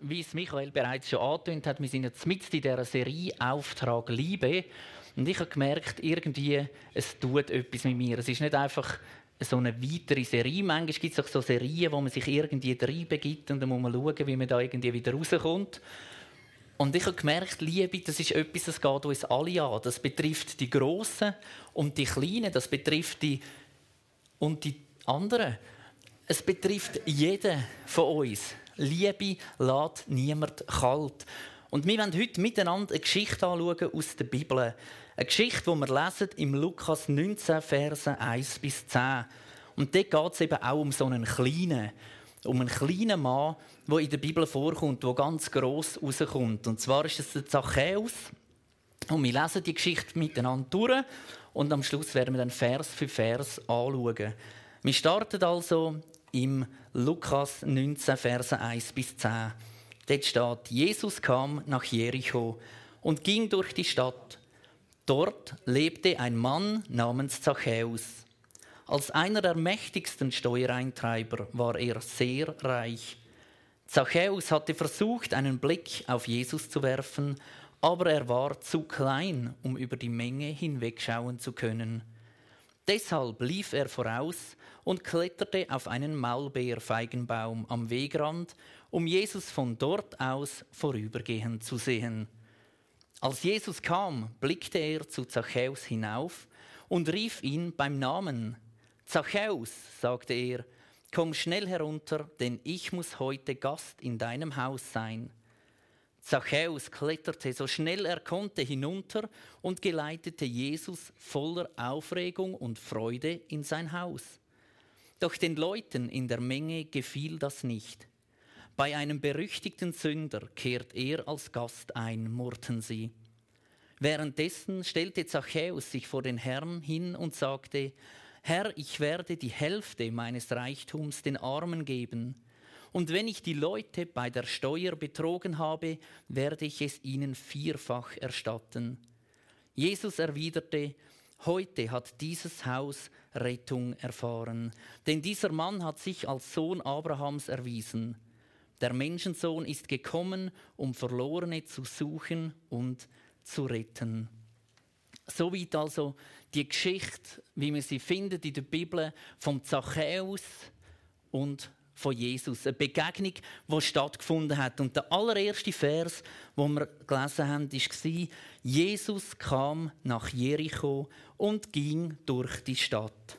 wie es Michael bereits schon angetönt hat, wir sind jetzt mit in dieser Serie Auftrag Liebe. Und ich habe gemerkt, irgendwie, es tut etwas mit mir. Es ist nicht einfach so eine weitere Serie. Manchmal gibt es auch so Serien, wo man sich irgendwie reinbegibt und dann muss man schauen, wie man da irgendwie wieder rauskommt. Und ich habe gemerkt, Liebe, das ist etwas, das geht uns alle an. Das betrifft die Großen und die Kleinen, das betrifft die und die anderen. Es betrifft jeden von uns. Liebe lässt niemand kalt. Und wir wollen heute miteinander eine Geschichte anschauen aus der Bibel. Eine Geschichte, die wir lesen im Lukas 19, Verse 1 bis 10. Und dort geht es eben auch um so einen kleinen, um einen kleinen Mann, der in der Bibel vorkommt, der ganz gross rauskommt. Und zwar ist es der Zachäus. Und wir lesen die Geschichte miteinander durch und am Schluss werden wir dann Vers für Vers anschauen. Wir starten also im Lukas 19, Verse 1 bis 10. Dort steht, Jesus kam nach Jericho und ging durch die Stadt. Dort lebte ein Mann namens Zachäus. Als einer der mächtigsten Steuereintreiber war er sehr reich. Zachäus hatte versucht, einen Blick auf Jesus zu werfen, aber er war zu klein, um über die Menge hinwegschauen zu können. Deshalb lief er voraus und kletterte auf einen Maulbeerfeigenbaum am Wegrand, um Jesus von dort aus vorübergehen zu sehen. Als Jesus kam, blickte er zu Zachäus hinauf und rief ihn beim Namen. Zachäus, sagte er, komm schnell herunter, denn ich muss heute Gast in deinem Haus sein. Zachäus kletterte so schnell er konnte hinunter und geleitete Jesus voller Aufregung und Freude in sein Haus. Doch den Leuten in der Menge gefiel das nicht. Bei einem berüchtigten Sünder kehrt er als Gast ein, murrten sie. Währenddessen stellte Zachäus sich vor den Herrn hin und sagte, Herr, ich werde die Hälfte meines Reichtums den Armen geben. Und wenn ich die Leute bei der Steuer betrogen habe, werde ich es ihnen vierfach erstatten. Jesus erwiderte, Heute hat dieses Haus Rettung erfahren, denn dieser Mann hat sich als Sohn Abrahams erwiesen. Der Menschensohn ist gekommen, um Verlorene zu suchen und zu retten. Soweit also die Geschichte, wie man sie findet in der Bibel, vom Zachäus und von Jesus. Eine Begegnung, die stattgefunden hat. Und der allererste Vers, wo wir gelesen haben, war, Jesus kam nach Jericho und ging durch die Stadt.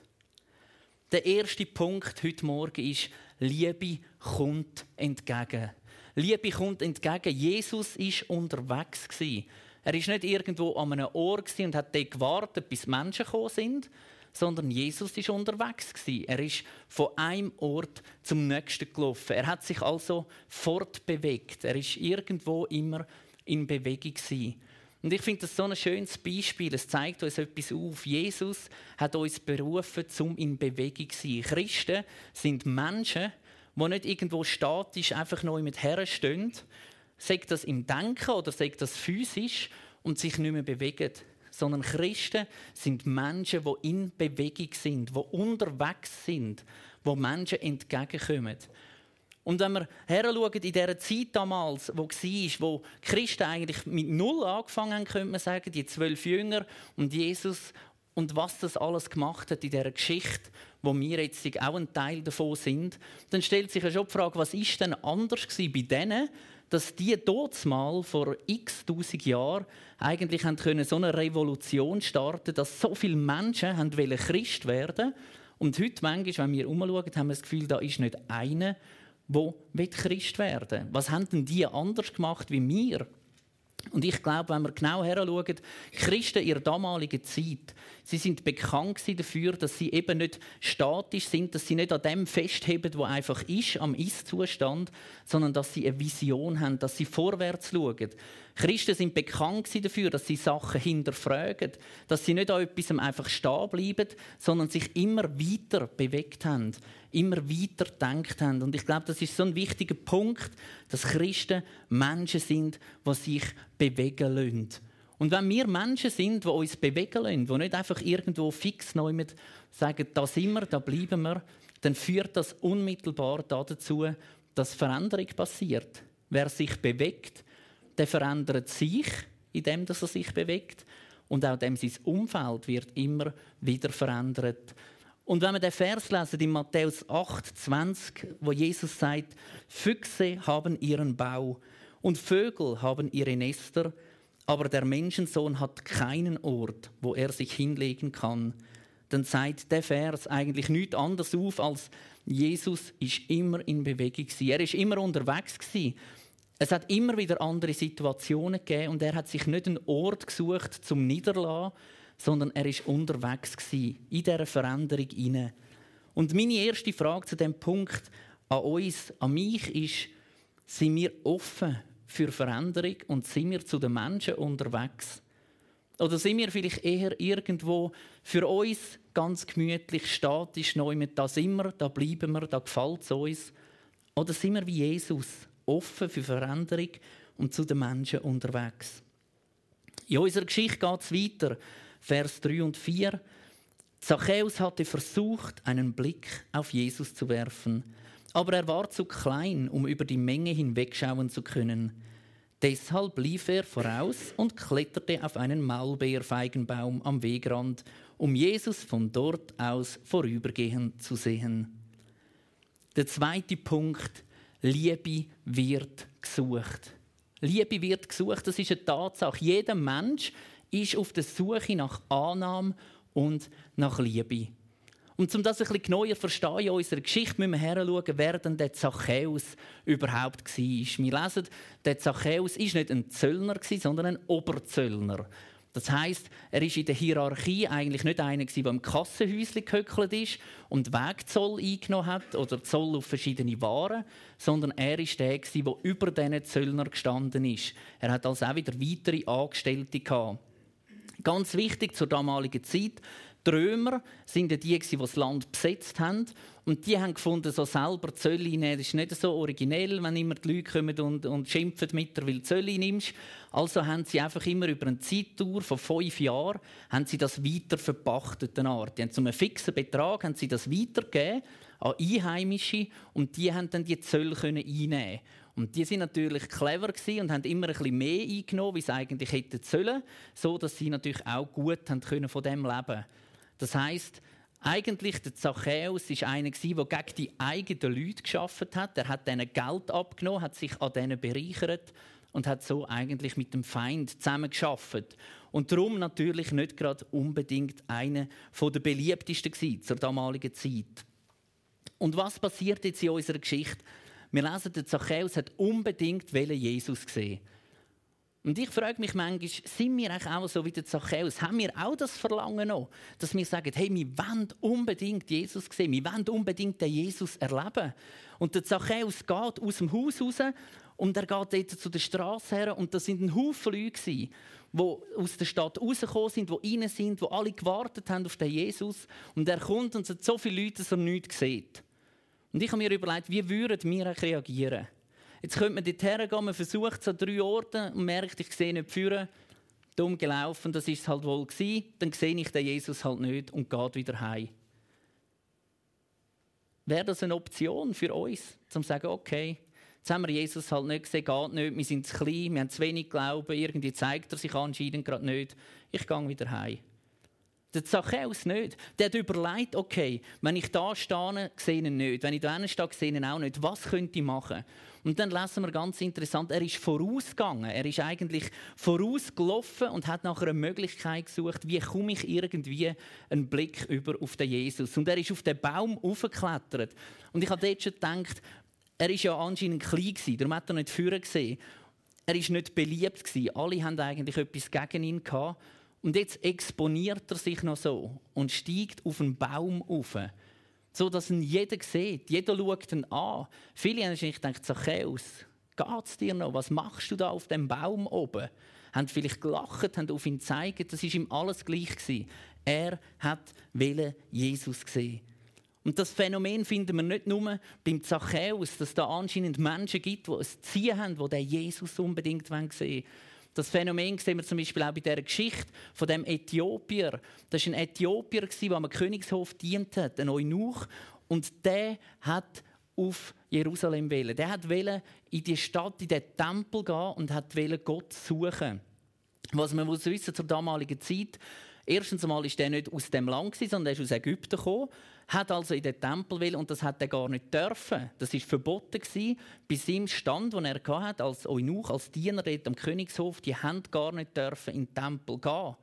Der erste Punkt heute Morgen ist, Liebe kommt entgegen. Liebe kommt entgegen. Jesus ist unterwegs Er ist nicht irgendwo an einem Ohr und hat dort gewartet, bis Menschen gekommen sind, sondern Jesus ist unterwegs Er ist von einem Ort zum nächsten gelaufen. Er hat sich also fortbewegt. Er ist irgendwo immer in Bewegung Und ich finde das so ein schönes Beispiel. Es zeigt uns etwas auf. Jesus hat uns berufen, zum in Bewegung zu sein. Christen sind Menschen, die nicht irgendwo statisch einfach nur mit herstehen, sagt das im Denken oder sagt das physisch und sich nicht mehr bewegen sondern Christen sind Menschen, die in Bewegung sind, die unterwegs sind, wo Menschen entgegenkommen. Und wenn wir heranschauen, in dieser Zeit damals, wo war, wo Christen eigentlich mit Null angefangen haben, könnte man sagen, die zwölf Jünger und Jesus und was das alles gemacht hat in dieser Geschichte, wo wir jetzt auch ein Teil davon sind, dann stellt sich schon die Frage, was ist denn anders bei denen, dass die dort mal vor x tausend Jahren eigentlich können so eine Revolution starten, dass so viele Menschen haben Christ werden und heute manchmal, wenn wir umschauen, haben wir das Gefühl, da ist nicht einer, der Christ werden will. Was haben denn die anders gemacht wie wir? Und ich glaube, wenn wir genau heranschauen, Christen ihrer damaligen Zeit, sie sind bekannt dafür, dass sie eben nicht statisch sind, dass sie nicht an dem festheben, wo einfach ist, am Ist-Zustand, sondern dass sie eine Vision haben, dass sie vorwärts schauen. Christen sind bekannt dafür, dass sie Sachen hinterfragen, dass sie nicht an etwas einfach stehen bleiben, sondern sich immer weiter bewegt haben, immer weiter gedacht haben. Und ich glaube, das ist so ein wichtiger Punkt, dass Christen Menschen sind, die sich bewegen lassen. Und wenn wir Menschen sind, die uns bewegen lassen, die nicht einfach irgendwo fix neu mit sagen, da sind wir, da bleiben wir, dann führt das unmittelbar dazu, dass Veränderung passiert. Wer sich bewegt, der verändert sich, indem er sich bewegt. Und auch dem sein Umfeld wird immer wieder verändert. Und wenn wir den Vers lesen in Matthäus 8, 20, wo Jesus sagt, Füchse haben ihren Bau und Vögel haben ihre Nester, aber der Menschensohn hat keinen Ort, wo er sich hinlegen kann, dann zeigt der Vers eigentlich nichts anderes auf, als Jesus ist immer in Bewegung. Er ist immer unterwegs. Es hat immer wieder andere Situationen gegeben und er hat sich nicht einen Ort gesucht zum Niederlassen, sondern er ist unterwegs gewesen, in dieser Veränderung hinein. Und meine erste Frage zu dem Punkt an uns, an mich ist, sind wir offen für Veränderung und sind wir zu den Menschen unterwegs? Oder sind wir vielleicht eher irgendwo für uns ganz gemütlich, statisch, neu mit da sind wir, da bleiben wir, da gefällt es uns? Oder sind wir wie Jesus, offen für Veränderung und zu den Menschen unterwegs? In unserer Geschichte geht es weiter. Vers 3 und 4. Zachäus hatte versucht, einen Blick auf Jesus zu werfen, aber er war zu klein, um über die Menge hinwegschauen zu können. Deshalb lief er voraus und kletterte auf einen Maulbeerfeigenbaum am Wegrand, um Jesus von dort aus vorübergehen zu sehen. Der zweite Punkt, Liebe wird gesucht. Liebe wird gesucht, das ist eine Tatsache. Jeder Mensch ist auf der Suche nach Annahme und nach Liebe. Und um das bisschen genauer zu verstehen in unserer Geschichte, müssen wir heranschauen, wer denn der Zachäus überhaupt war. Wir lesen, der Zachäus war nicht ein Zöllner, sondern ein Oberzöllner. Das heißt, er ist in der Hierarchie eigentlich nicht einer, der im Kassenhäuschen gehöckelt ist und Wegzoll eingenommen hat oder Zoll auf verschiedene Waren, sondern er ist der, der über diesen Zöllner gestanden ist. Er hat also auch wieder weitere Angestellte gehabt. Ganz wichtig zur damaligen Zeit, die Römer sind die, die das Land besetzt haben. Und die haben gefunden, so selber Zölle nehmen, das ist nicht so originell, wenn immer die Leute kommen und, und schimpfen mit dir, weil du Zölle nimmst. Also haben sie einfach immer über eine Zeitdauer von fünf Jahren haben sie das weiter verpachtet. Haben zu einem fixen Betrag haben sie das weitergegeben an Einheimische und die haben dann die Zölle einnehmen und die sind natürlich clever und haben immer ein bisschen mehr eingenommen, wie sie eigentlich hätten sollen, so dass sie natürlich auch gut haben können von dem leben. Das heißt, eigentlich der Zachäus ist einer der gegen die eigenen Leute geschafft hat. Er hat ihnen Geld abgenommen, hat sich an denen bereichert und hat so eigentlich mit dem Feind zusammen geschafft. Und darum natürlich nicht gerade unbedingt einer der beliebtesten zur damaligen Zeit. Und was passiert jetzt in unserer Geschichte? Wir lesen, der Zachäus hat unbedingt Jesus gesehen. Und ich frage mich manchmal, sind wir auch so wie der Zachäus? Haben wir auch das Verlangen noch, dass wir sagen, hey, wir wollen unbedingt Jesus sehen, wir wollen unbedingt den Jesus erleben. Und der Zachäus geht aus dem Haus raus und er geht dort zu der Straße her und da sind ein Haufen Leute, die aus der Stadt rausgekommen sind, die rein sind, die alle gewartet haben auf den Jesus. Und er kommt und sagt so viele Leute, dass er nichts sieht. Und ich habe mir überlegt, wie würden wir reagieren? Jetzt könnte man dort hergehen, man versucht es an drei Orten und merkt, ich sehe nicht führen. Dumm gelaufen, das ist es halt wohl gewesen. Dann sehe ich den Jesus halt nicht und geht wieder heim. Wäre das eine Option für uns, zum zu sagen, okay, jetzt haben wir Jesus halt nicht gesehen, geht nicht, wir sind zu klein, wir haben zu wenig Glauben, irgendwie zeigt er sich anscheinend gerade nicht. Ich gehe wieder heim. Der Zachäus nicht. Der hat überlegt, okay, wenn ich da stehe, sehe ich ihn nicht. Wenn ich da stehe, sehe ich ihn auch nicht. Was könnte ich machen? Und dann lesen wir ganz interessant, er ist vorausgegangen. Er ist eigentlich vorausgelaufen und hat nach einer Möglichkeit gesucht, wie komme ich irgendwie einen Blick über auf den Jesus. Und er ist auf den Baum aufgeklettert. Und ich habe dort schon gedacht, er ist ja anscheinend klein gewesen, darum hat er nicht führen gesehen. Er ist nicht beliebt gewesen. Alle haben eigentlich etwas gegen ihn gehabt. Und jetzt exponiert er sich noch so und steigt auf einen Baum auf, so dass ihn jeder sieht. Jeder schaut ihn an. Viele haben sich gedacht, Zachäus, geht's dir noch? Was machst du da auf dem Baum oben? Haben vielleicht gelacht, haben auf ihn gezeigt. Das ist ihm alles gleich gewesen. Er hat Jesus gesehen. Und das Phänomen finden wir nicht nur beim Zachäus, dass da anscheinend Menschen gibt, die ein Ziel haben, die den Jesus unbedingt sehen wollen. Das Phänomen sehen wir zum Beispiel auch bei dieser Geschichte von dem Äthiopier. Das war ein Äthiopier, der am Königshof dient hat, ein Eunuch. Und der hat auf Jerusalem wählen. Der hat in die Stadt, in den Tempel gehen und hat Gott suchen. Was man muss wissen zur damaligen Zeit, erstens einmal ist der nicht aus dem Land sondern er ist aus Ägypten gekommen, hat also in den Tempel will und das hat er gar nicht dürfen. Das ist verboten gewesen. Bei seinem Stand, den er hatte, als Eunuch, als Diener dort am Königshof, die haben gar nicht dürfen in den Tempel gehen.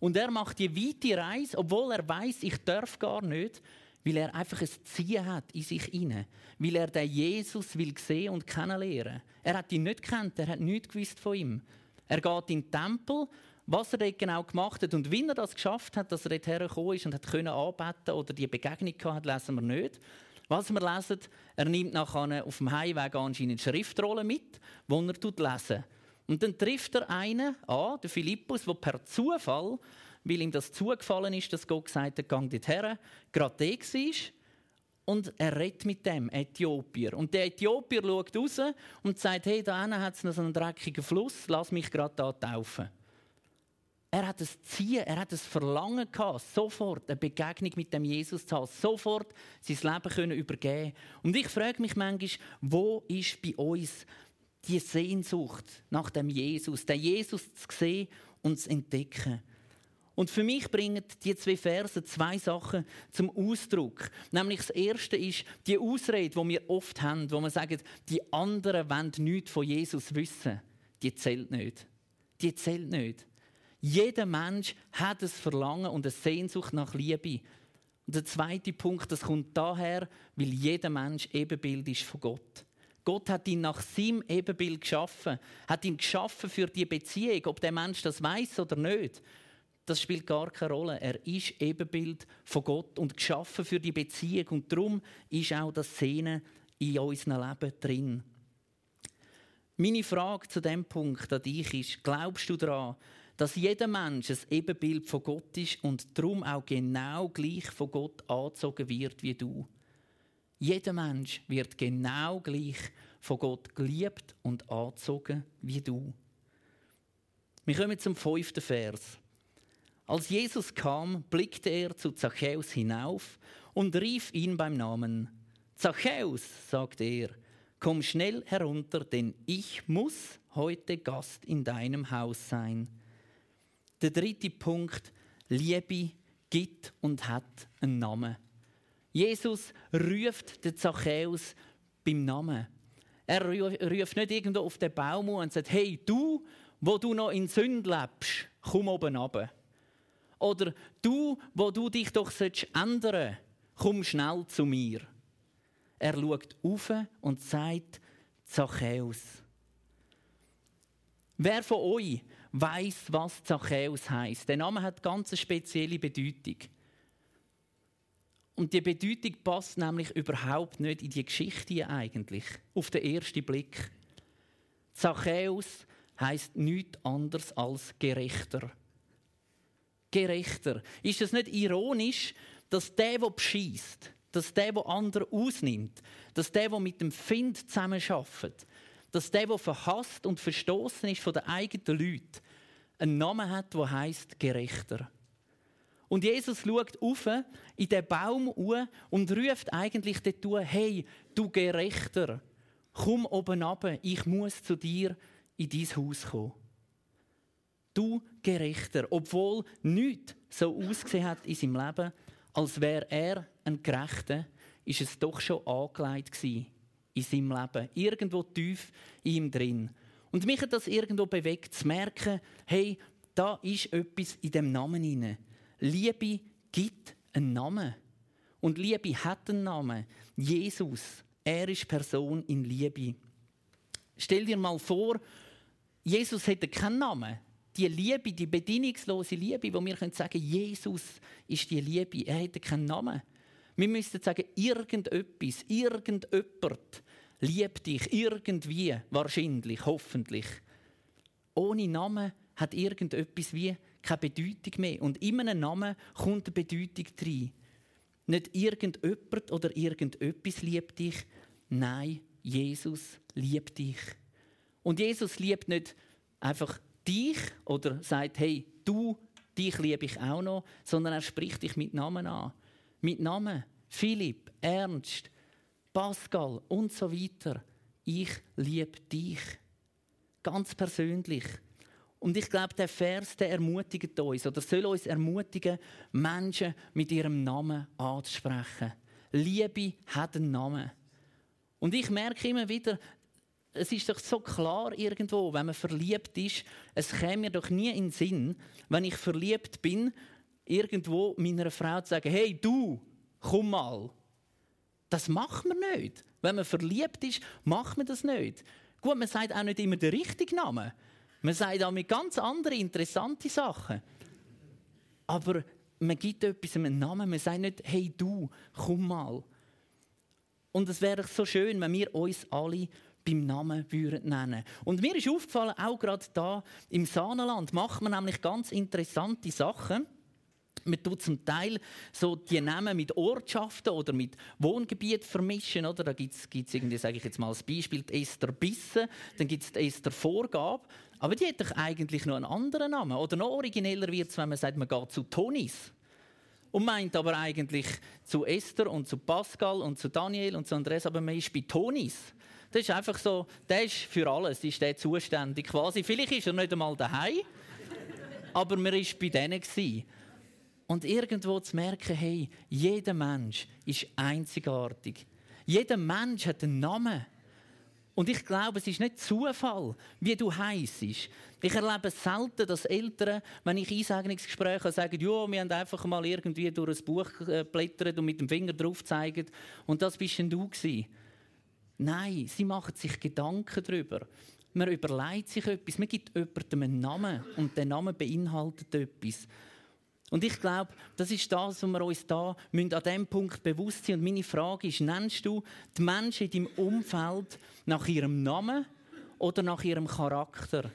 Und er macht die weite Reise, obwohl er weiß, ich darf gar nicht, weil er einfach ein Ziel hat in sich inne, weil er den Jesus will sehen und kennenlernen. Er hat ihn nicht kennt, er hat nichts gewusst von ihm. Er geht in den Tempel, was er dort genau gemacht hat und wie er das geschafft hat, dass er dort hergekommen ist und hat können anbeten oder die Begegnung hat, lesen wir nicht. Was wir lesen, er nimmt nachher auf dem Heimweg anscheinend Schriftrollen mit, die er lesen. Und dann trifft er einen an, den Philippus, der per Zufall weil ihm das zugefallen ist, dass Gott gesagt hat, gang dorthin, gerade der war. Und er redet mit dem Äthiopier. Und der Äthiopier schaut raus und sagt, hey, da hat es noch so einen dreckigen Fluss, lass mich gerade da taufen. Er hat es Ziel, er hat es Verlangen gehabt, sofort eine Begegnung mit dem Jesus zu haben, sofort sein Leben können übergeben. Und ich frage mich manchmal, wo ist bei uns die Sehnsucht nach dem Jesus, den Jesus zu sehen und zu entdecken? Und für mich bringen die zwei Verse zwei Sachen zum Ausdruck. Nämlich das erste ist die Ausrede, die wir oft haben, wo wir sagen, die anderen wollen nichts von Jesus wissen. Die zählt nicht. Die zählt nicht. Jeder Mensch hat ein Verlangen und eine Sehnsucht nach Liebe. Und der zweite Punkt, das kommt daher, weil jeder Mensch Ebenbild ist von Gott. Gott hat ihn nach seinem Ebenbild geschaffen, hat ihn geschaffen für die Beziehung, ob der Mensch das weiß oder nicht das spielt gar keine Rolle. Er ist Ebenbild von Gott und geschaffen für die Beziehung. Und darum ist auch das Szene in unserem Leben drin. Meine Frage zu dem Punkt an dich ist: Glaubst du daran, dass jeder Mensch ein Ebenbild von Gott ist und darum auch genau gleich von Gott angezogen wird wie du? Jeder Mensch wird genau gleich von Gott geliebt und angezogen wie du. Wir kommen zum fünften Vers. Als Jesus kam, blickte er zu Zachäus hinauf und rief ihn beim Namen. Zachäus, sagte er, komm schnell herunter, denn ich muss heute Gast in deinem Haus sein. Der dritte Punkt, Liebe gibt und hat einen Namen. Jesus ruft den Zachäus beim Namen. Er ruft nicht irgendwo auf den Baum und sagt, hey, du, wo du noch in Sünde lebst, komm oben runter. Oder du, wo du dich doch ändern komm schnell zu mir. Er schaut auf und sagt, Zachäus. Wer von euch weiß, was Zachäus heißt? Der Name hat ganz eine spezielle Bedeutung. Und die Bedeutung passt nämlich überhaupt nicht in die Geschichte eigentlich, auf den ersten Blick. Zachäus heißt nichts anderes als Gerechter gerechter. Ist es nicht ironisch, dass der, der beschießt, dass der, der andere ausnimmt, dass der, der mit dem Find zusammenarbeitet, dass der, der verhasst und verstoßen ist von den eigenen Leuten, einen Namen hat, der heißt gerechter. Und Jesus schaut auf in den Baum und ruft eigentlich dort, hey, du Gerechter, komm oben ab, ich muss zu dir in dein Haus kommen du Gerechter, obwohl nichts so ausgesehen hat in seinem Leben, als wäre er ein Gerechter, ist es doch schon angelegt in seinem Leben, irgendwo tief in ihm drin. Und mich hat das irgendwo bewegt, zu merken, hey, da ist etwas in dem Namen inne. Liebe gibt einen Namen. Und Liebe hat einen Namen. Jesus. Er ist Person in Liebe. Stell dir mal vor, Jesus hätte keinen Namen die Liebe, die bedingungslose Liebe, wo wir können sagen, Jesus ist die Liebe. Er hätte keinen Namen. Wir müssten sagen, irgendetwas, irgendjemand liebt dich irgendwie, wahrscheinlich, hoffentlich. Ohne Namen hat irgendetwas wie keine Bedeutung mehr. Und in einem Namen kommt eine Bedeutung rein. Nicht irgendjemand oder irgendetwas liebt dich. Nein, Jesus liebt dich. Und Jesus liebt nicht einfach dich oder sagt, hey, du, dich liebe ich auch noch, sondern er spricht dich mit Namen an. Mit Namen. Philipp, Ernst, Pascal und so weiter. Ich liebe dich. Ganz persönlich. Und ich glaube, der Vers, der ermutigt uns oder soll uns ermutigen, Menschen mit ihrem Namen anzusprechen. Liebe hat einen Namen. Und ich merke immer wieder, es ist doch so klar irgendwo, wenn man verliebt ist, es käme mir doch nie in den Sinn, wenn ich verliebt bin, irgendwo meiner Frau zu sagen, hey du, komm mal. Das macht man nicht. Wenn man verliebt ist, macht man das nicht. Gut, man sagt auch nicht immer den richtigen Namen. Man sagt auch mit ganz anderen interessante Sachen. Aber man gibt etwas einen Namen. Man sagt nicht, hey du, komm mal. Und es wäre so schön, wenn wir uns alle beim Namen würden nennen. Und mir ist aufgefallen, auch gerade da im Saanenland macht man nämlich ganz interessante Sachen. Man tut zum Teil so die Namen mit Ortschaften oder mit Wohngebiet vermischen. Oder? Da gibt es irgendwie, sage ich jetzt mal als Beispiel, die Esther Bisse, dann gibt es die Esther Vorgabe. Aber die hat doch eigentlich noch einen anderen Namen. Oder noch origineller wird es, wenn man sagt, man geht zu Tonis. Und meint aber eigentlich zu Esther und zu Pascal und zu Daniel und zu Andres, aber man ist bei Tonis. Das ist einfach so, der ist für alles, ist der zuständig quasi. Vielleicht ist er nicht einmal daheim, aber man war bei denen. Gewesen. Und irgendwo zu merken, hey, jeder Mensch ist einzigartig. Jeder Mensch hat einen Namen. Und ich glaube, es ist nicht Zufall, wie du heisst. Ich erlebe selten, dass Eltern, wenn ich Einsegnungsgespräche sagen, ja, wir haben einfach mal irgendwie durch ein Buch geblättert und mit dem Finger drauf zeigen und das bist du gewesen. Nein, sie machen sich Gedanken darüber. Man überlegt sich etwas, man gibt jemandem einen Namen und der Name beinhaltet etwas. Und ich glaube, das ist das, was wir uns da an diesem Punkt bewusst sind. Und meine Frage ist, nennst du die Menschen in deinem Umfeld nach ihrem Namen oder nach ihrem Charakter?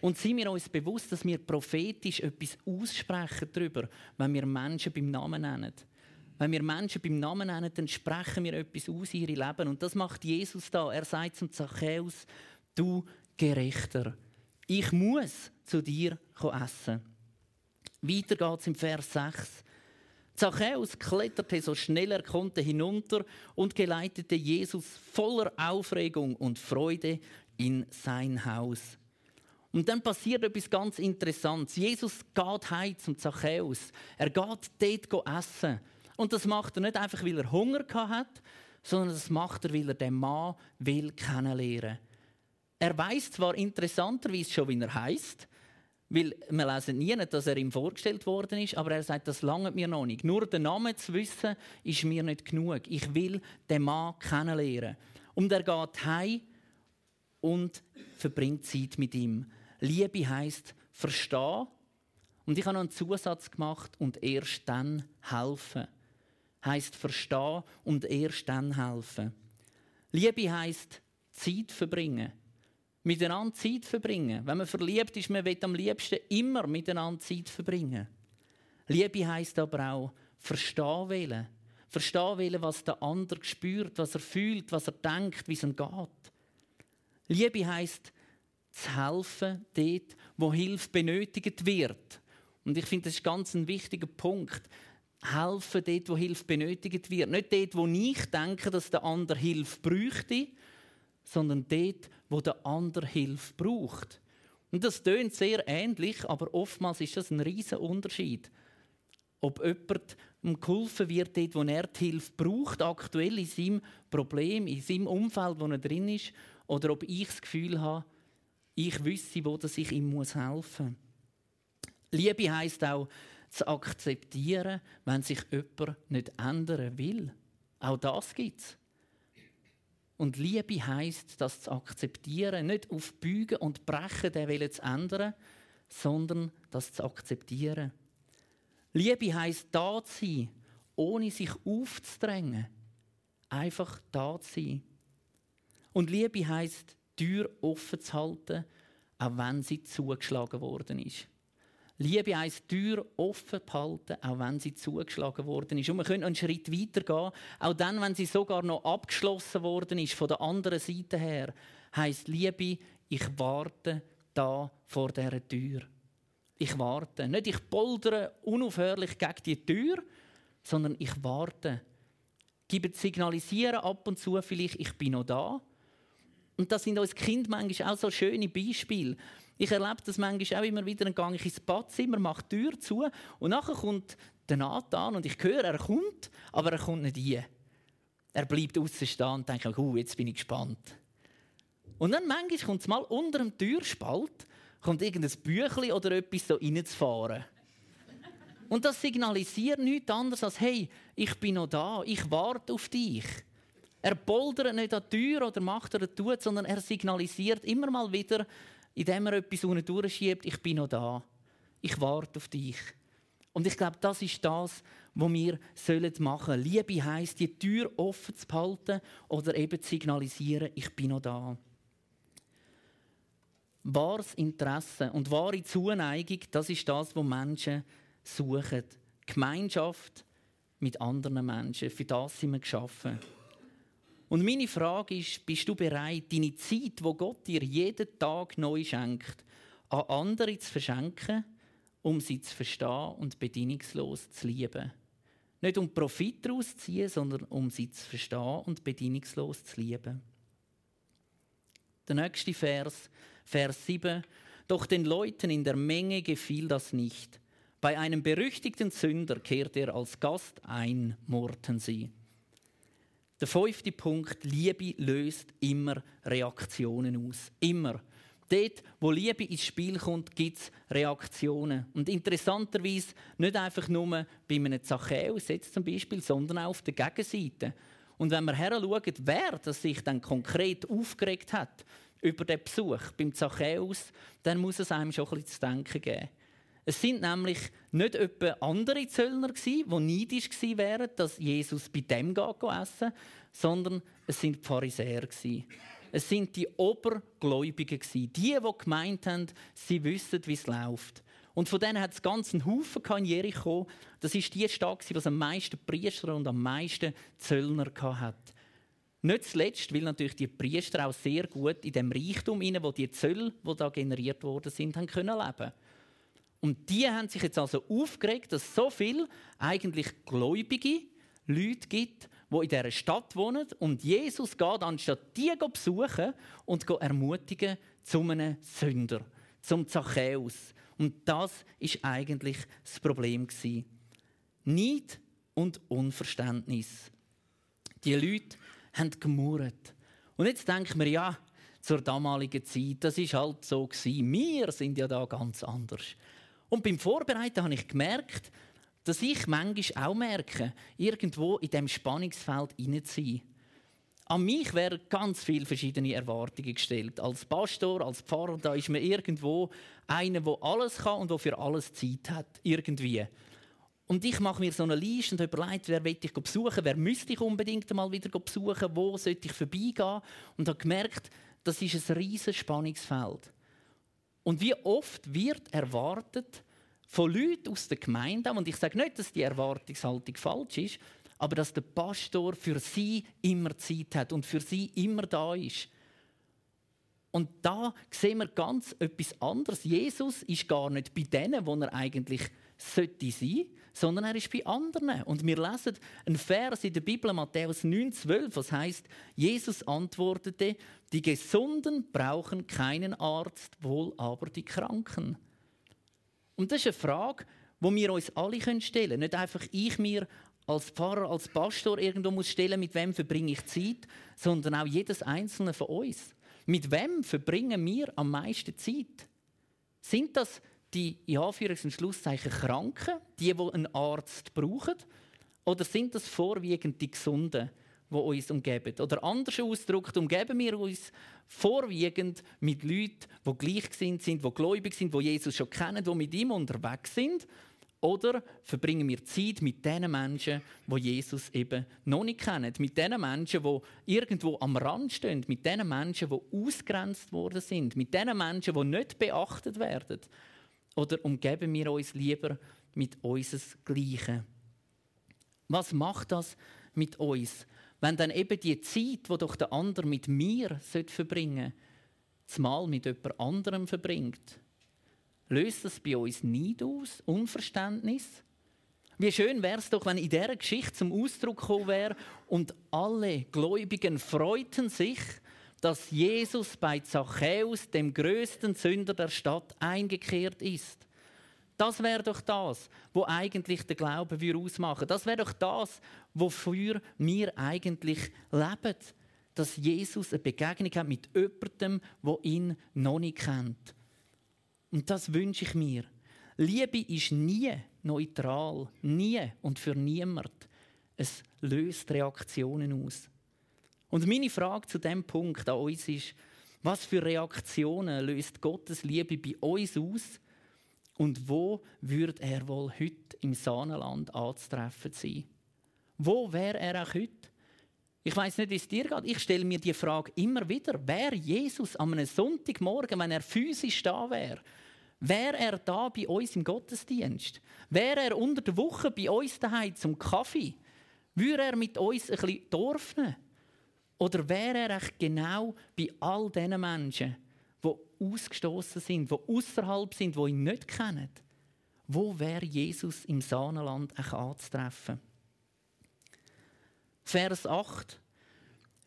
Und sind wir uns bewusst, dass wir prophetisch etwas aussprechen darüber, wenn wir Menschen beim Namen nennen? Wenn wir Menschen beim Namen nennen, dann sprechen wir etwas aus in ihre Leben. Und das macht Jesus da. Er sagt zum Zachäus, du Gerechter, ich muss zu dir essen. Weiter geht es im Vers 6. Zachäus kletterte so schnell er konnte hinunter und geleitete Jesus voller Aufregung und Freude in sein Haus. Und dann passiert etwas ganz Interessantes. Jesus geht heim zum Zachäus. Er geht dort essen. Und das macht er nicht einfach, weil er Hunger hat, sondern das macht er, weil er den Mann will kennenlernen. Er weiß zwar interessanterweise schon, wie er heißt, weil wir lesen nie, dass er ihm vorgestellt worden ist, aber er sagt, das langt mir noch nicht. Nur den Namen zu wissen, ist mir nicht genug. Ich will den Mann kennenlernen. Und er geht heim und verbringt Zeit mit ihm. Liebe heißt verstehen. Und ich habe noch einen Zusatz gemacht und erst dann helfen. Heißt verstehen und erst dann helfen. Liebe heißt Zeit verbringen miteinander Zeit verbringen. Wenn man verliebt ist, man will am liebsten immer miteinander Zeit verbringen. Liebe heißt aber auch verstehen wollen. Verstehen wollen, was der andere spürt, was er fühlt, was er denkt, wie es ihm geht. Liebe heißt zu helfen dort, wo Hilfe benötigt wird. Und ich finde, das ist ganz ein wichtiger Punkt. Helfen dort, wo Hilfe benötigt wird. Nicht dort, wo ich denke, dass der andere Hilfe bräuchte, sondern dort, wo der andere Hilfe braucht. Und das tönt sehr ähnlich, aber oftmals ist das ein riesiger Unterschied. Ob jemand geholfen wird, dort, wo er die Hilfe braucht, aktuell in seinem Problem, in seinem Umfeld, wo er drin ist, oder ob ich das Gefühl habe, ich wüsste, wo ich ihm helfen muss. Liebe heißt auch, zu akzeptieren, wenn sich jemand nicht ändern will. Auch das gibt es. Und Liebe heißt, das zu akzeptieren, nicht auf Bügen und Brechen der Wille zu ändern, sondern das zu akzeptieren. Liebe heißt da zu sein, ohne sich aufzudrängen. Einfach da zu sein. Und Liebe heißt, Tür offen zu halten, auch wenn sie zugeschlagen worden ist. Liebe heisst, Tür offen behalten, auch wenn sie zugeschlagen worden ist. Und wir können einen Schritt weiter gehen, auch dann, wenn sie sogar noch abgeschlossen worden ist, von der anderen Seite her, heisst Liebe, ich warte da vor dieser Tür. Ich warte. Nicht ich poldere unaufhörlich gegen die Tür, sondern ich warte. geben signalisieren ab und zu vielleicht, ich bin noch da. Und das sind uns Kind manchmal auch so schöne Beispiele. Ich erlebe das manchmal auch immer wieder, dann gehe ich ins Badzimmer, mache die Tür zu und nachher kommt der Nathan und ich höre, er kommt, aber er kommt nicht rein. Er bleibt außen stehen und denkt, oh, jetzt bin ich gespannt. Und dann manchmal kommt es mal unter dem Türspalt, kommt irgendein Büchlein oder etwas so reinzufahren. Und das signalisiert nichts anderes als, hey, ich bin noch da, ich warte auf dich. Er bouldert nicht an die Tür oder macht er tut, sondern er signalisiert immer mal wieder, indem er etwas unten durchschiebt, ich bin noch da. Ich warte auf dich. Und ich glaube, das ist das, was wir machen sollen. Liebe heisst, die Tür offen zu behalten oder eben zu signalisieren, ich bin noch da. Wahres Interesse und wahre Zuneigung, das ist das, was Menschen suchen. Gemeinschaft mit anderen Menschen. Für das sind wir geschaffen. Und meine Frage ist, bist du bereit, deine Zeit, wo Gott dir jeden Tag neu schenkt, an andere zu verschenken, um sie zu verstehen und bedingungslos zu lieben? Nicht um Profit daraus zu ziehen, sondern um sie zu verstehen und bedingungslos zu lieben. Der nächste Vers, Vers 7. Doch den Leuten in der Menge gefiel das nicht. Bei einem berüchtigten Sünder kehrte er als Gast ein, murrten sie. Der fünfte Punkt, Liebe löst immer Reaktionen aus. Immer. Dort, wo Liebe ins Spiel kommt, gibt es Reaktionen. Und interessanterweise nicht einfach nur bei einem Zachäus jetzt zum Beispiel, sondern auch auf der Gegenseite. Und wenn wir heranschauen, wer das sich dann konkret aufgeregt hat über den Besuch beim Zachäus, dann muss es einem schon ein bisschen zu denken geben. Es sind nämlich nicht etwa andere Zöllner die neidisch gewesen wären, dass Jesus bei dem essen sondern es sind die Pharisäer Es sind die Obergläubigen die, die gemeint haben, sie wissen, wie es läuft. Und von denen hat es ganz einen Haufen in Jericho. Das ist die Stadt, die am meisten Priester und am meisten Zöllner hat. Nicht zuletzt, weil natürlich die Priester auch sehr gut in dem Reichtum, wo die Zölle, die da generiert worden sind, haben können. Und die haben sich jetzt also aufgeregt, dass so viele eigentlich gläubige Leute gibt, die in dieser Stadt wohnen. Und Jesus geht, anstatt die besuchen und ermutigen zu einem Sünder, zum Zachäus. Und das ist eigentlich das Problem. Neid und Unverständnis. Die Leute haben gemurrt. Und jetzt denken wir, ja, zur damaligen Zeit, das ist halt so gewesen. Wir sind ja da ganz anders. Und beim Vorbereiten habe ich gemerkt, dass ich manchmal auch merke, irgendwo in diesem Spannungsfeld sein. An mich werden ganz viele verschiedene Erwartungen gestellt. Als Pastor, als Pfarrer, da ist man irgendwo einer, der alles kann und der für alles Zeit hat. Irgendwie. Und ich mache mir so eine Liste und überlege, wer will ich besuchen, wer müsste ich unbedingt mal wieder besuchen, wo sollte ich vorbeigehen. Und habe gemerkt, das ist ein riesiges Spannungsfeld. Und wie oft wird erwartet von Leuten aus der Gemeinde, und ich sage nicht, dass die Erwartungshaltung falsch ist, aber dass der Pastor für sie immer Zeit hat und für sie immer da ist. Und da sehen wir ganz etwas anderes. Jesus ist gar nicht bei denen, wo er eigentlich sollte sein, sondern er ist bei anderen. Und wir lesen einen Vers in der Bibel, Matthäus 9,12, was heißt: Jesus antwortete: Die Gesunden brauchen keinen Arzt, wohl aber die Kranken. Und das ist eine Frage, wo wir uns alle stellen können. Nicht einfach ich mir als Pfarrer, als Pastor irgendwo muss stellen, mit wem verbringe ich Zeit, sondern auch jedes einzelne von uns. Mit wem verbringen wir am meisten Zeit? Sind das die in Anführungs- und Schlusszeichen Kranken, die, die einen Arzt brauchen? Oder sind das vorwiegend die Gesunden, die uns umgeben? Oder anders ausgedrückt, umgeben wir uns vorwiegend mit Leuten, die gleich sind, die gläubig sind, die Jesus schon kennen, die mit ihm unterwegs sind? Oder verbringen wir Zeit mit den Menschen, die Jesus eben noch nicht kennen? Mit den Menschen, die irgendwo am Rand stehen? Mit den Menschen, die ausgrenzt worden sind? Mit den Menschen, die nicht beachtet werden? Oder umgeben wir uns lieber mit unseres Gleichen? Was macht das mit uns, wenn dann eben die Zeit, die doch der andere mit mir verbringen sollte, mal mit jemand anderem verbringt? Löst das bei uns Neid aus, Unverständnis? Wie schön wäre es doch, wenn in dieser Geschichte zum Ausdruck gekommen wäre und alle Gläubigen freuten sich, dass Jesus bei Zachäus, dem größten Sünder der Stadt, eingekehrt ist. Das wäre doch das, wo eigentlich der Glaube wir ausmachen. Das wäre doch das, wofür wir eigentlich leben. Dass Jesus eine Begegnung hat mit jemandem, wo ihn noch nicht kennt. Und das wünsche ich mir. Liebe ist nie neutral, nie und für niemand. Es löst Reaktionen aus. Und meine Frage zu dem Punkt an uns ist, was für Reaktionen löst Gottes Liebe bei uns aus und wo würde er wohl heute im Sahnenland anzutreffen sein? Wo wäre er auch heute? Ich weiß nicht, wie es dir geht. Ich stelle mir die Frage immer wieder. Wäre Jesus einem Sonntagmorgen, wenn er physisch da wäre, wäre er da bei uns im Gottesdienst? Wäre er unter der Woche bei uns daheim zum Kaffee? Würde er mit uns ein bisschen Dorf nehmen? Oder wäre er echt genau bei all diesen Menschen, die ausgestoßen sind, die außerhalb sind, die ihn nicht kennen? Wo wäre Jesus im Sahnenland anzutreffen? Vers 8.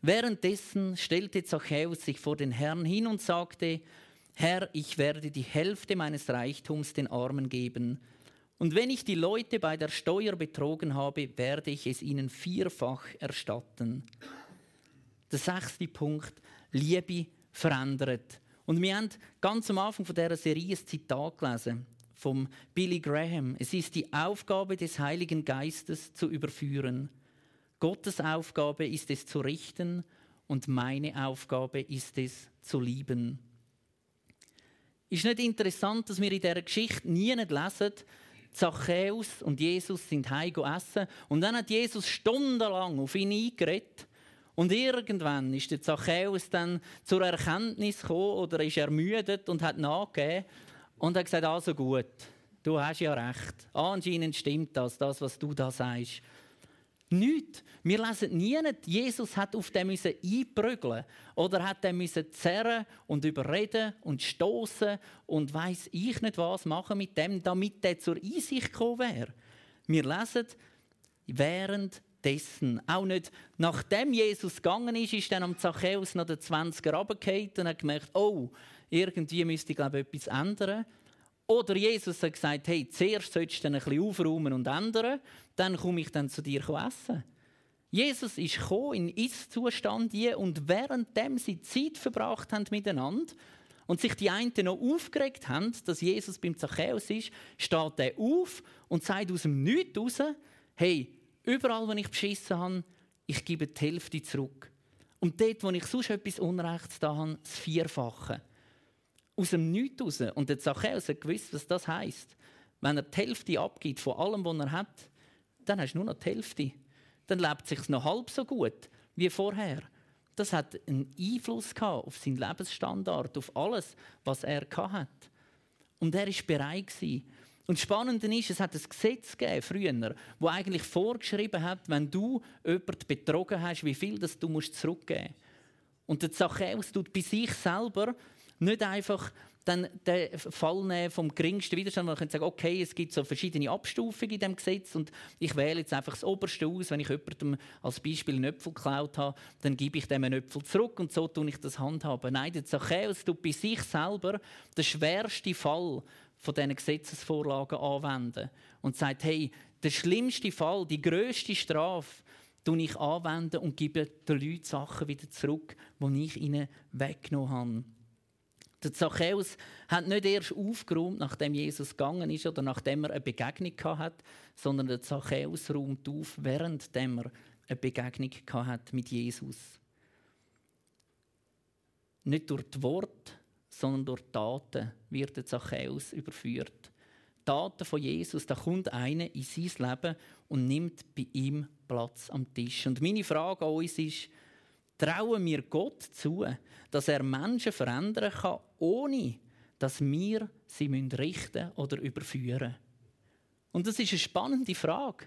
Währenddessen stellte Zachäus sich vor den Herrn hin und sagte, Herr, ich werde die Hälfte meines Reichtums den Armen geben. Und wenn ich die Leute bei der Steuer betrogen habe, werde ich es ihnen vierfach erstatten. Der sechste Punkt, Liebe verändert. Und wir haben ganz am Anfang dieser Serie ein Zitat gelesen vom Billy Graham. Es ist die Aufgabe des Heiligen Geistes zu überführen. Gottes Aufgabe ist es zu richten und meine Aufgabe ist es zu lieben. Ist nicht interessant, dass wir in dieser Geschichte nie lesen, Zachäus und Jesus sind heim essen und dann hat Jesus stundenlang auf ihn eingeredet und irgendwann ist der Zachäus dann zur Erkenntnis gekommen oder ist ermüdet und hat nachgegeben und hat gesagt, also gut, du hast ja recht. Anscheinend stimmt das, das, was du da sagst. Nicht. Wir lesen nie, Jesus hat auf dem einprügeln oder hat dem zerren und überreden und stoßen und weiß ich nicht was machen mit dem, damit der zur Einsicht gekommen wäre. Wir lesen während dessen. Auch nicht nachdem Jesus gegangen ist, ist dann am Zachäus noch der 20er runtergefallen und hat gemerkt, oh, irgendwie müsste ich glaube etwas ändern. Oder Jesus hat gesagt, hey, zuerst solltest du ein bisschen aufräumen und ändern, dann komme ich dann zu dir essen. Jesus ist in Ist-Zustand und währenddem sie Zeit verbracht haben miteinander und sich die einen noch aufgeregt haben, dass Jesus beim Zachäus ist, steht er auf und sagt aus dem Nichts raus, hey, Überall, wo ich beschissen habe, ich gebe die Hälfte zurück. Und dort, wo ich sonst etwas Unrechts da habe, das Vierfache. Aus dem Nichts raus. Und der Zachäus hat gewusst, was das heisst. Wenn er die Hälfte abgibt von allem, was er hat, dann hast du nur noch die Hälfte. Dann lebt es sich noch halb so gut wie vorher. Das hat einen Einfluss auf seinen Lebensstandard, auf alles, was er hatte. Und er war bereit, und spannend ist, es hat ein Gesetz gegeben, früher, wo eigentlich vorgeschrieben hat, wenn du jemanden betrogen hast, wie viel das du zurückgeben musst. Und der Zachäus tut bei sich selber nicht einfach dann den Fall nehmen vom geringsten Widerstand, man könnte sagen, okay, es gibt so verschiedene Abstufungen in dem Gesetz und ich wähle jetzt einfach das Oberste aus. Wenn ich jemandem als Beispiel einen Äpfel geklaut habe, dann gebe ich dem einen Äpfel zurück und so tue ich das handhaben. Nein, der Zachäus tut bei sich selber den schwersten Fall von diesen Gesetzesvorlagen anwenden und sagt, hey, der schlimmste Fall, die größte Strafe, tue ich anwenden und gebe den Leuten Sachen wieder zurück, die ich ihnen weggenommen habe. Der Zachäus hat nicht erst aufgeräumt, nachdem Jesus gegangen ist oder nachdem er eine Begegnung hat, sondern der Zachäus räumt auf, während er eine Begegnung hat mit Jesus. Nicht durch die Worte, sondern durch Taten wird der Zachäus überführt. Taten von Jesus, da kommt einer in sein Leben und nimmt bei ihm Platz am Tisch. Und meine Frage an uns ist, trauen wir Gott zu, dass er Menschen verändern kann, ohne dass wir sie richten oder überführen? Und das ist eine spannende Frage.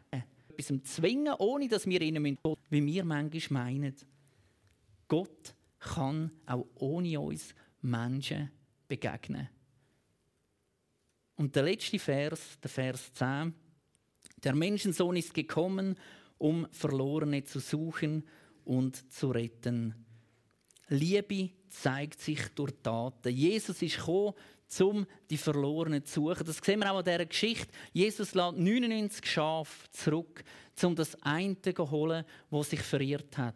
Etwas zwingen, ohne dass wir ihnen müssen, wie wir manchmal meinen. Gott kann auch ohne uns Menschen begegnen. Und der letzte Vers, der Vers 10, Der Menschensohn ist gekommen, um Verlorene zu suchen und zu retten. Liebe zeigt sich durch Taten. Jesus ist gekommen, um die Verlorenen zu suchen. Das sehen wir auch an dieser Geschichte. Jesus lässt 99 Schafe zurück, um das eine zu holen, das sich verirrt hat.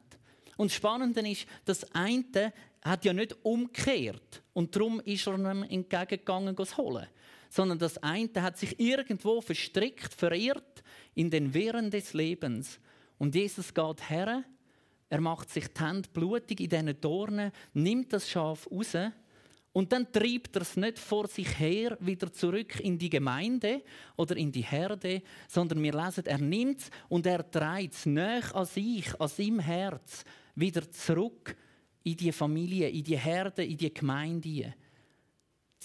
Und das Spannende ist, das eine hat ja nicht umgekehrt und darum ist er ihm entgegengegangen, es holen. Sondern das eine hat sich irgendwo verstrickt, verirrt in den Wirren des Lebens. Und Jesus geht her, er macht sich die Hände blutig in diesen Dornen, nimmt das Schaf raus und dann treibt er es nicht vor sich her wieder zurück in die Gemeinde oder in die Herde, sondern wir lesen, er nimmt es und er treibt es näher an sich, an seinem Herz, wieder zurück in die Familie, in die Herde, in die Gemeinde.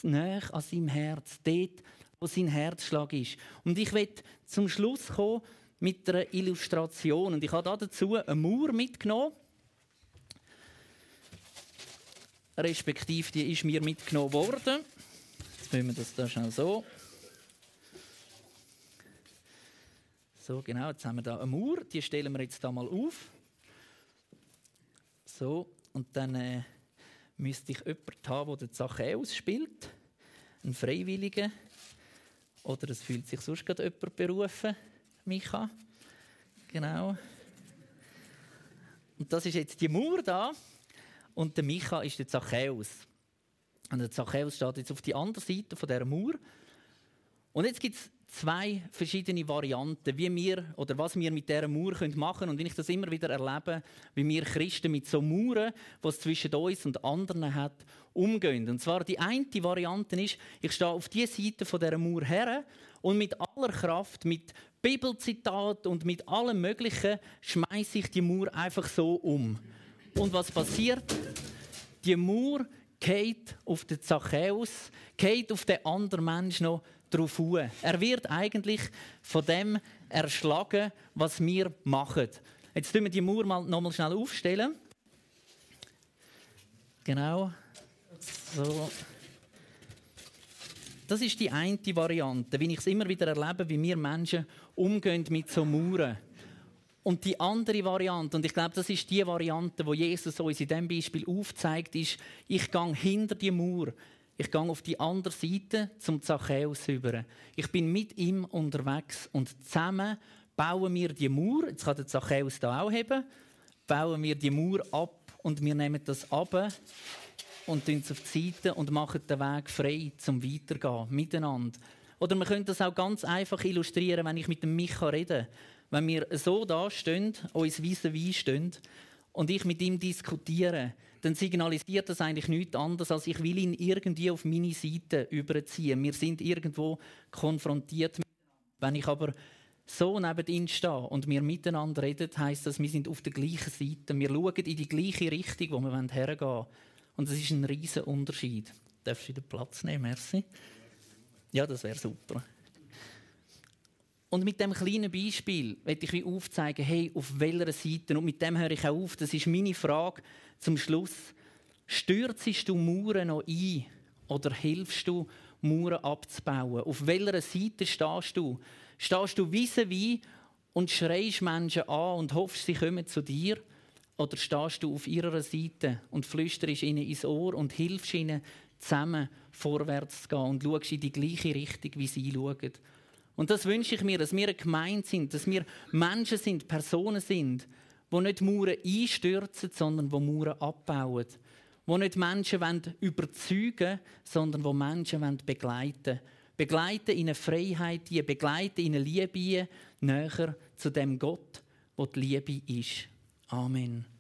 Näher an seinem Herz, dort, wo sein Herzschlag ist. Und ich will zum Schluss kommen mit einer Illustration. Und ich habe dazu eine Mauer mitgenommen. respektive die ist mir mitgenommen worden. Jetzt müssen wir das da schnell so. So, genau, jetzt haben wir da eine Mauer, die stellen wir jetzt da mal auf. So, und dann äh, müsste ich jemanden haben, der die Sache ausspielt. Ein Freiwilliger. Oder es fühlt sich sonst gerade jemand berufen, Micha. Genau. Und das ist jetzt die Mauer da. Und der Micha ist der Zachäus. Und der Zachäus steht jetzt auf die andere Seite von der Mauer. Und jetzt gibt es zwei verschiedene Varianten, wie wir oder was wir mit dieser Mauer machen können. Und wenn ich das immer wieder erlebe, wie wir Christen mit so Mauern, die es zwischen uns und anderen hat, umgehen. Und zwar die eine Variante ist, ich stehe auf die Seite von dieser Mauer her und mit aller Kraft, mit Bibelzitat und mit allem Möglichen schmeiße ich die Mauer einfach so um. Und was passiert? Die Mauer geht auf den Zachäus, geht auf den anderen Menschen noch drauf hin. Er wird eigentlich von dem erschlagen, was wir machen. Jetzt tun wir die Mauer mal noch mal schnell aufstellen. Genau. So. Das ist die eine Variante, wie ich es immer wieder erlebe, wie wir Menschen umgehen mit so Mauern. Und die andere Variante, und ich glaube, das ist die Variante, wo Jesus uns in diesem Beispiel aufzeigt, ist, ich gehe hinter die Mauer. Ich gehe auf die andere Seite zum Zachäus über. Ich bin mit ihm unterwegs und zusammen bauen wir die Mauer. Jetzt kann der Zachäus da auch haben. Bauen wir die Mauer ab und wir nehmen das ab und tun es auf die Seite und machen den Weg frei zum Weitergehen miteinander. Oder man könnte das auch ganz einfach illustrieren, wenn ich mit dem Micha rede wenn wir so da stehen, uns vis-à-vis stehen und ich mit ihm diskutiere, dann signalisiert das eigentlich nichts anderes, als ich will ihn irgendwie auf meine Seite überziehen. Wir sind irgendwo konfrontiert. Wenn ich aber so neben ihm stehe und wir miteinander reden, heißt das, wir sind auf der gleichen Seite. Wir schauen in die gleiche Richtung, wo wir hergehen wollen. Und das ist ein riesiger Unterschied. Darfst du den Platz nehmen, merci? Ja, das wäre super. Und mit dem kleinen Beispiel möchte ich wie aufzeigen, hey, auf welcher Seite, und mit dem höre ich auch auf, das ist meine Frage zum Schluss. Stürzest du Mauern noch ein oder hilfst du, Mauern abzubauen? Auf welcher Seite stehst du? Stehst du vis-à-vis und schreist Menschen an und hoffst, sie kommen zu dir? Oder stehst du auf ihrer Seite und flüsterst ihnen ins Ohr und hilfst ihnen, zusammen vorwärts zu gehen und schaust in die gleiche Richtung, wie sie schauen? Und das wünsche ich mir, dass wir eine Gemeinde sind, dass wir Menschen sind, Personen sind, die nicht Mauern einstürzen, sondern die Mauern abbauen. Die nicht Menschen überzeugen sondern die Menschen begleiten wollen. Begleiten in eine Freiheit, begleiten in eine Liebe, näher zu dem Gott, wo die Liebe ist. Amen.